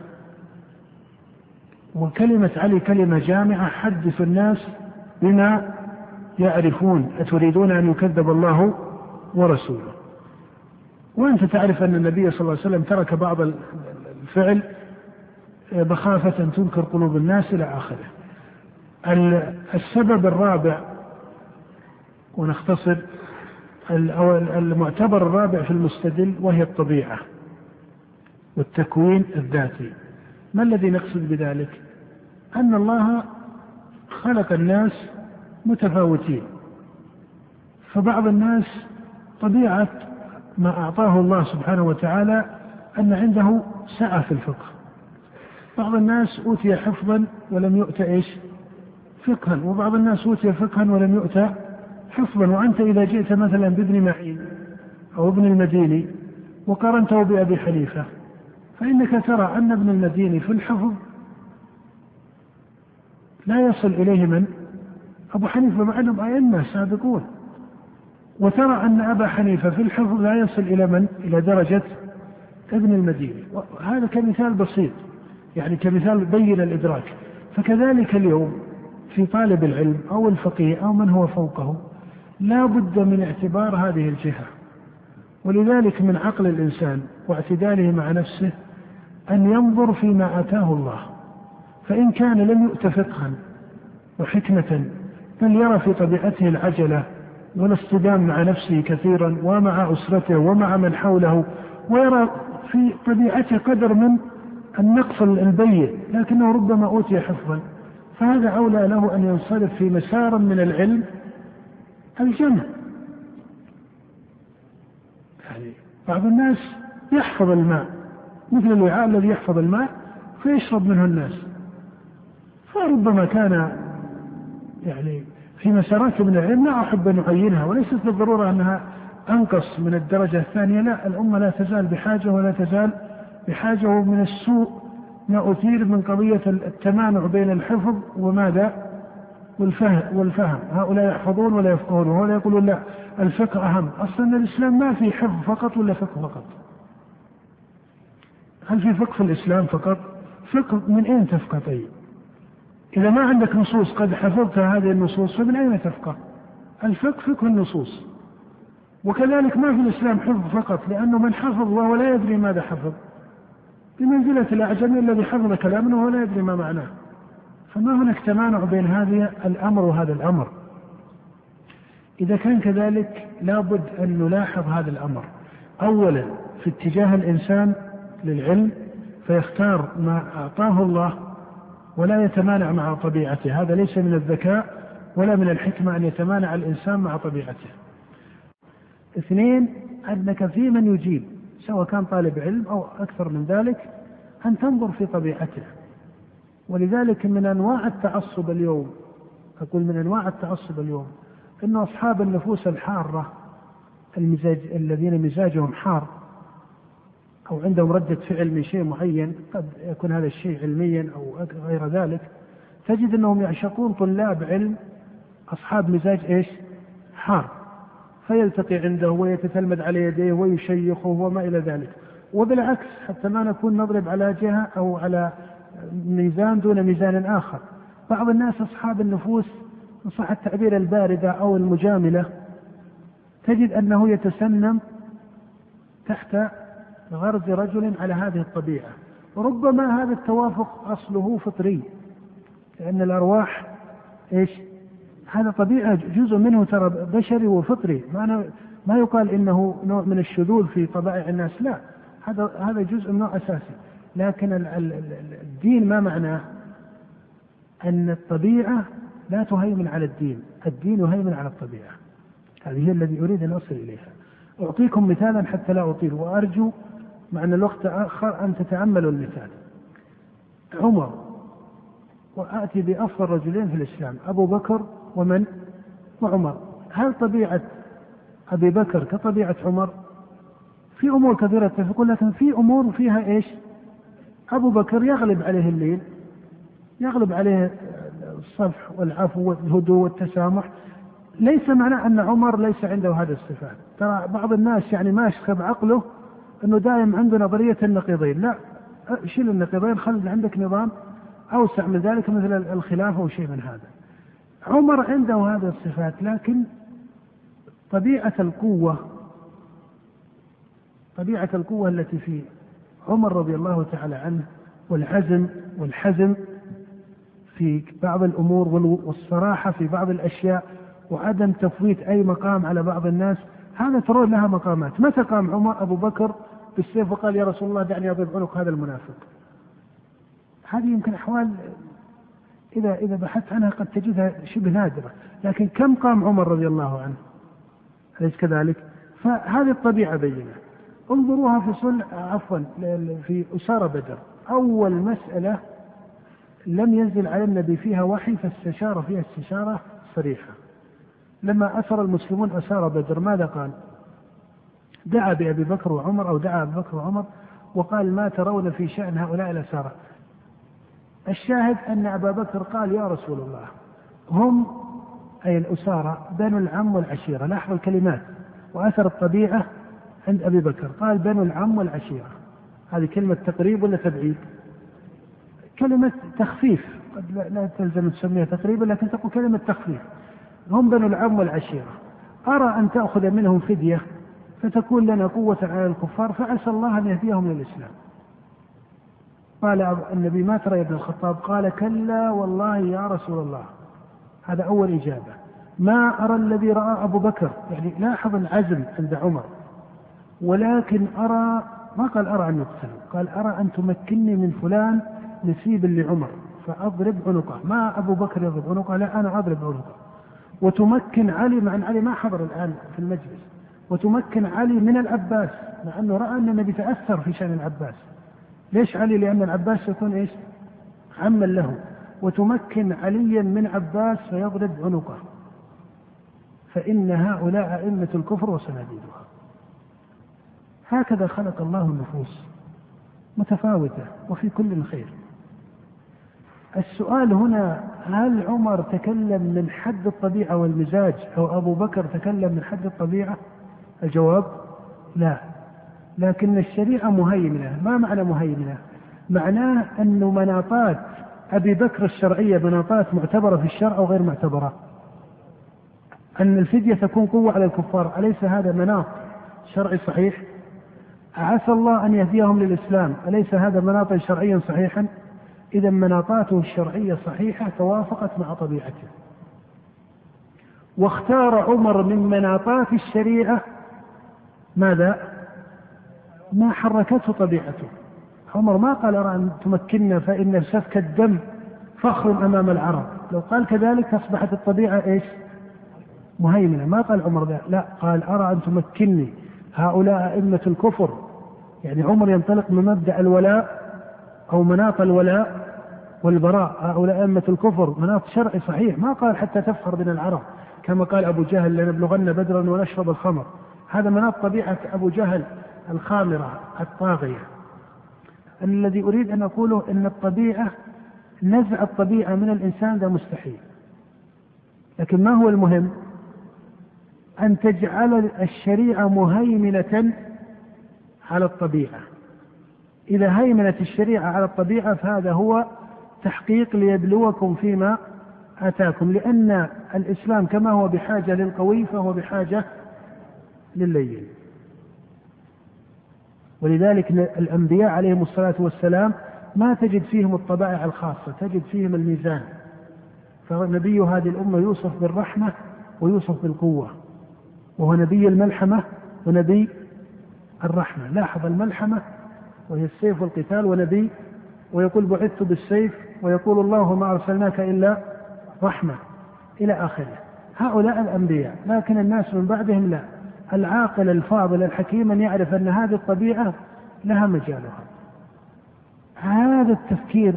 Speaker 1: وكلمة علي كلمة جامعة حدث الناس بما يعرفون. أتريدون أن يكذب الله ورسوله؟ وأنت تعرف أن النبي صلى الله عليه وسلم ترك بعض الفعل مخافة أن تنكر قلوب الناس إلى آخره. السبب الرابع ونختصر المعتبر الرابع في المستدل وهي الطبيعة والتكوين الذاتي. ما الذي نقصد بذلك؟ أن الله خلق الناس متفاوتين. فبعض الناس طبيعة ما أعطاه الله سبحانه وتعالى أن عنده سعة في الفقه. بعض الناس أوتي حفظا ولم يؤت إيش؟ فقها. وبعض الناس أوتي فقها ولم يؤت حفظا وأنت إذا جئت مثلا بابن معين أو ابن المديني وقارنته بأبي حنيفة فإنك ترى أن ابن المديني في الحفظ لا يصل إليه من؟ أبو حنيفة مع أنهم أئمة سابقون وترى أن أبا حنيفة في الحفظ لا يصل إلى من؟ إلى درجة ابن المديني هذا كمثال بسيط يعني كمثال بين الإدراك فكذلك اليوم في طالب العلم أو الفقيه أو من هو فوقه لا بد من اعتبار هذه الجهة. ولذلك من عقل الإنسان واعتداله مع نفسه أن ينظر فيما آتاه الله. فإن كان لم يؤت فقها وحكمة بل يرى في طبيعته العجلة والاصطدام مع نفسه كثيرا ومع أسرته ومع من حوله ويرى في طبيعته قدر من النقص البين لكنه ربما أوتي حفظا. فهذا أولى له أن ينصرف في مسار من العلم الجمع يعني بعض الناس يحفظ الماء مثل الوعاء الذي يحفظ الماء فيشرب منه الناس. فربما كان يعني في مسارات من العلم لا أحب أن أعينها وليست بالضرورة أنها أنقص من الدرجة الثانية لا الأمة لا تزال بحاجة ولا تزال بحاجة ومن السوء ما أثير من قضية التمانع بين الحفظ وماذا؟ والفهم والفهم. هؤلاء يحفظون ولا يفقهون وهؤلاء يقولون لا الفقه أهم. أصلا الإسلام ما في حفظ فقط ولا فقه فقط. هل في فقه في الإسلام فقط؟ فقه من أين تفقه طيب؟ إذا ما عندك نصوص قد حفظت هذه النصوص فمن أين تفقه؟ الفقه فقه النصوص. وكذلك ما في الإسلام حفظ فقط لأنه من حفظ وهو لا يدري ماذا حفظ. بمنزلة الأعجمي الذي حفظ كلاما وهو لا يدري ما معناه. فما هناك تمانع بين هذا الأمر وهذا الأمر؟ إذا كان كذلك لابد أن نلاحظ هذا الأمر. أولا في اتجاه الإنسان للعلم فيختار ما أعطاه الله ولا يتمانع مع طبيعته. هذا ليس من الذكاء ولا من الحكمة أن يتمانع الإنسان مع طبيعته. اثنين أنك في من يجيب سواء كان طالب علم أو أكثر من ذلك أن تنظر في طبيعته. ولذلك من أنواع التعصب اليوم أقول من أنواع التعصب اليوم أن أصحاب النفوس الحارة المزاج الذين مزاجهم حار أو عندهم ردة فعل من شيء معين قد يكون هذا الشيء علميا أو غير ذلك تجد أنهم يعشقون طلاب علم أصحاب مزاج إيش؟ حار فيلتقي عنده ويتتلمذ على يديه ويشيخه وما إلى ذلك وبالعكس حتى ما نكون نضرب على جهة أو على ميزان دون ميزان آخر. بعض الناس أصحاب النفوس إن صح التعبير الباردة أو المجاملة تجد أنه يتسنم تحت غرز رجل على هذه الطبيعة. وربما هذا التوافق أصله فطري لأن الأرواح إيش؟ هذا طبيعة جزء منه ترى بشري وفطري. ما ما يقال إنه نوع من الشذوذ في طبائع الناس لا. هذا هذا جزء من نوع أساسي. لكن الدين ما معناه؟ أن الطبيعة لا تهيمن على الدين. الدين يهيمن على الطبيعة. هذه هي الذي أريد أن أصل إليها. أعطيكم مثالا حتى لا أطيل وأرجو مع أن الوقت آخر أن تتأملوا المثال. عمر وأتي بافضل رجلين في الإسلام أبو بكر ومن؟ وعمر. هل طبيعة أبي بكر كطبيعة عمر؟ في أمور كثيرة يتفقون لكن في أمور فيها إيش؟ أبو بكر يغلب عليه اللين يغلب عليه الصفح والعفو والهدوء والتسامح. ليس معناه أن عمر ليس عنده هذه الصفات. ترى بعض الناس يعني ماشخ بعقله أنه دائم عنده نظرية النقيضين. لا شيل النقيضين خلي عندك نظام أوسع من ذلك مثل الخلافة وشيء من هذا. عمر عنده هذه الصفات لكن طبيعة القوة طبيعة القوة التي في عمر رضي الله تعالى عنه والعزم والحزم في بعض الأمور والصراحة في بعض الأشياء وعدم تفويت أي مقام على بعض الناس هذا ترون لها مقامات. متى قام عمر؟ أبو بكر بالسيف وقال يا رسول الله دعني أضرب عنق هذا المنافق. هذه يمكن أحوال إذا إذا بحثت عنها قد تجدها شبه نادرة. لكن كم قام عمر رضي الله عنه؟ أليس كذلك؟ فهذه الطبيعة بينة. انظروها في صلح عفوا في أسارة بدر. أول مسألة لم ينزل على النبي فيها وحي فاستشار فيها استشارة صريحة. لما أسر المسلمون أسار بدر ماذا قال؟ دعا بأبي بكر وعمر أو دعا أبي بكر وعمر وقال ما ترون في شأن هؤلاء الأسارة. الشاهد أن أبا بكر قال يا رسول الله هم أي الأسارة بنو العم والعشيرة لاحظوا الكلمات. وأثر الطبيعة عند أبي بكر. قال بنو العم والعشيرة. هذه كلمة تقريب ولا تبعيد؟ كلمة تخفيف. قد لا تلزم تسميها تقريبا لكن تقول كلمة تخفيف. هم بنو العم والعشيرة. أرى أن تأخذ منهم فدية فتكون لنا قوة على الكفار فعسى الله أن يهديهم للإسلام. قال النبي ما ترى يا ابن الخطاب؟ قال كلا والله يا رسول الله. هذا أول إجابة. ما أرى الذي رأى أبو بكر؟ يعني لاحظ العزم عند عمر. ولكن أرى ما قال أرى أن يقتل قال أرى أن تمكنني من فلان نسيب لعمر فأضرب عنقه. ما أبو بكر يضرب عنقه لا أنا أضرب عنقه. وتمكن علي مع أن علي ما حضر الآن في المجلس وتمكن علي من العباس مع أنه رأى أن النبي تأثر في شأن العباس. ليش علي؟ لأن العباس يكون إيش؟ عما له. وتمكن عليا من عباس فيضرب عنقه. فإن هؤلاء أئمة الكفر وسناديدها. هكذا خلق الله النفوس متفاوتة وفي كل خير. السؤال هنا هل عمر تكلم من حد الطبيعة والمزاج أو أبو بكر تكلم من حد الطبيعة؟ الجواب لا. لكن الشريعة مهيمنة. ما معنى مهيمنة؟ معناه أن مناطات أبي بكر الشرعية مناطات معتبرة في الشرع أو غير معتبرة. أن الفدية تكون قوة على الكفار. أليس هذا مناط شرعي صحيح؟ عسى الله أن يهديهم للإسلام. أليس هذا مناطا شرعيا صحيحا؟ إذا مناطاته الشرعية صحيحة توافقت مع طبيعته. واختار عمر من مناطات الشريعة ماذا؟ ما حركته طبيعته. عمر ما قال أرى أن تمكننا فإن سفك الدم فخر أمام العرب. لو قال كذلك أصبحت الطبيعة إيش؟ مهيمنة. ما قال عمر ذا. لا قال أرى أن تمكنني. هؤلاء أئمة الكفر. يعني عمر ينطلق من مبدأ الولاء أو مناط الولاء والبراء. هؤلاء أئمة الكفر مناط شرعي صحيح ما قال حتى تفخر بنا العرب. كما قال أبو جهل لنبلغن بدرا ونشرب الخمر. هذا مناط طبيعة أبو جهل الخامرة الطاغية. الذي أريد أن أقوله أن الطبيعة نزع الطبيعة من الإنسان ده مستحيل. لكن ما هو المهم؟ أن تجعل الشريعة مهيمنة على الطبيعة. إذا هيمنت الشريعة على الطبيعة فهذا هو تحقيق ليبلوكم فيما آتاكم. لأن الإسلام كما هو بحاجة للقوي فهو بحاجة للين ولذلك الأنبياء عليهم الصلاة والسلام ما تجد فيهم الطبائع الخاصة تجد فيهم الميزان. فنبي هذه الأمة يوصف بالرحمة ويوصف بالقوة. وهو نبي الملحمة ونبي الرحمة. لاحظ الملحمة وهي السيف والقتال ونبي ويقول بعثت بالسيف ويقول الله ما أرسلناك إلا رحمة إلى آخره. هؤلاء الأنبياء لكن الناس من بعدهم لا. العاقل الفاضل الحكيم أن يعرف أن هذه الطبيعة لها مجالها. هذا التفكير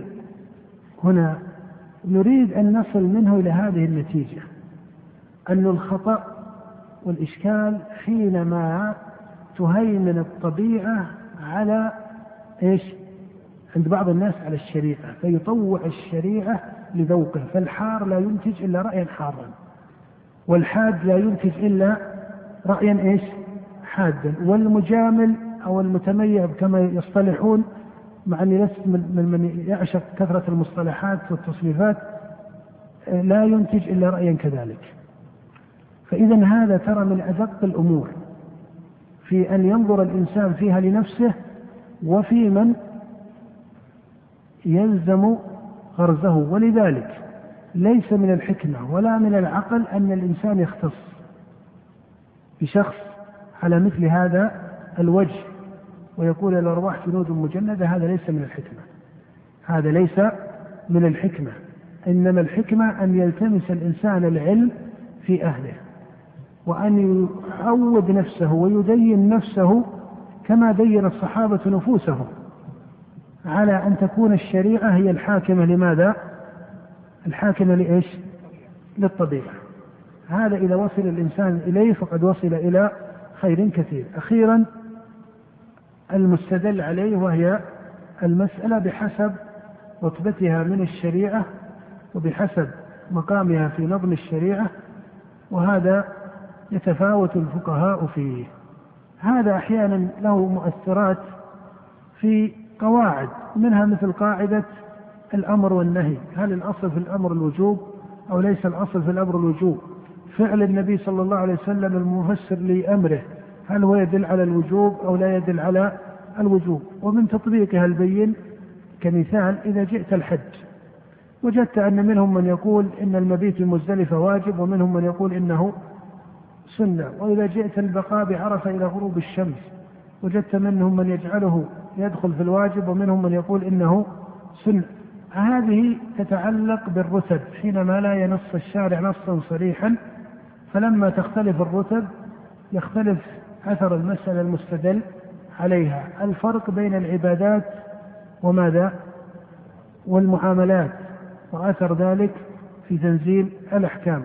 Speaker 1: هنا نريد أن نصل منه إلى هذه النتيجة أن الخطأ والإشكال حينما تهيمن الطبيعة على إيش؟ عند بعض الناس على الشريعة فيطوع الشريعة لذوقه فالحار لا ينتج إلا رأيا حارا والحاد لا ينتج إلا رأيا إيش؟ حادا والمجامل أو المتميع كما يصطلحون مع أني لست من من يعشق كثرة المصطلحات والتصنيفات لا ينتج إلا رأيا كذلك فإذا هذا ترى من أدق الأمور في أن ينظر الإنسان فيها لنفسه وفي من يلزم غرزه ولذلك ليس من الحكمة ولا من العقل أن الإنسان يختص بشخص على مثل هذا الوجه ويقول الأرواح جنود مجندة هذا ليس من الحكمة. هذا ليس من الحكمة إنما الحكمة أن يلتمس الإنسان العلم في أهله. وأن يعود نفسه ويدين نفسه كما دين الصحابة نفوسهم على أن تكون الشريعة هي الحاكمة لماذا؟ الحاكمة لإيش؟ للطبيعة هذا إذا وصل الإنسان إليه فقد وصل إلى خير كثير أخيرا المستدل عليه وهي المسألة بحسب رتبتها من الشريعة وبحسب مقامها في نظم الشريعة وهذا يتفاوت الفقهاء فيه. هذا أحيانا له مؤثرات في قواعد منها مثل قاعدة الأمر والنهي. هل الأصل في الأمر الوجوب أو ليس الأصل في الأمر الوجوب؟ فعل النبي صلى الله عليه وسلم المفسر لأمره هل هو يدل على الوجوب أو لا يدل على الوجوب؟ ومن تطبيقها البين كمثال إذا جئت الحج. وجدت أن منهم من يقول إن المبيت بمزدلفه واجب ومنهم من يقول إنه سنة وإذا جئت البقاء بعرفة إلى غروب الشمس وجدت منهم من يجعله يدخل في الواجب ومنهم من يقول إنه سنة. هذه تتعلق بالرتب حينما لا ينص الشارع نصا صريحا فلما تختلف الرتب يختلف أثر المسألة المستدل عليها. الفرق بين العبادات وماذا؟ والمعاملات وأثر ذلك في تنزيل الأحكام.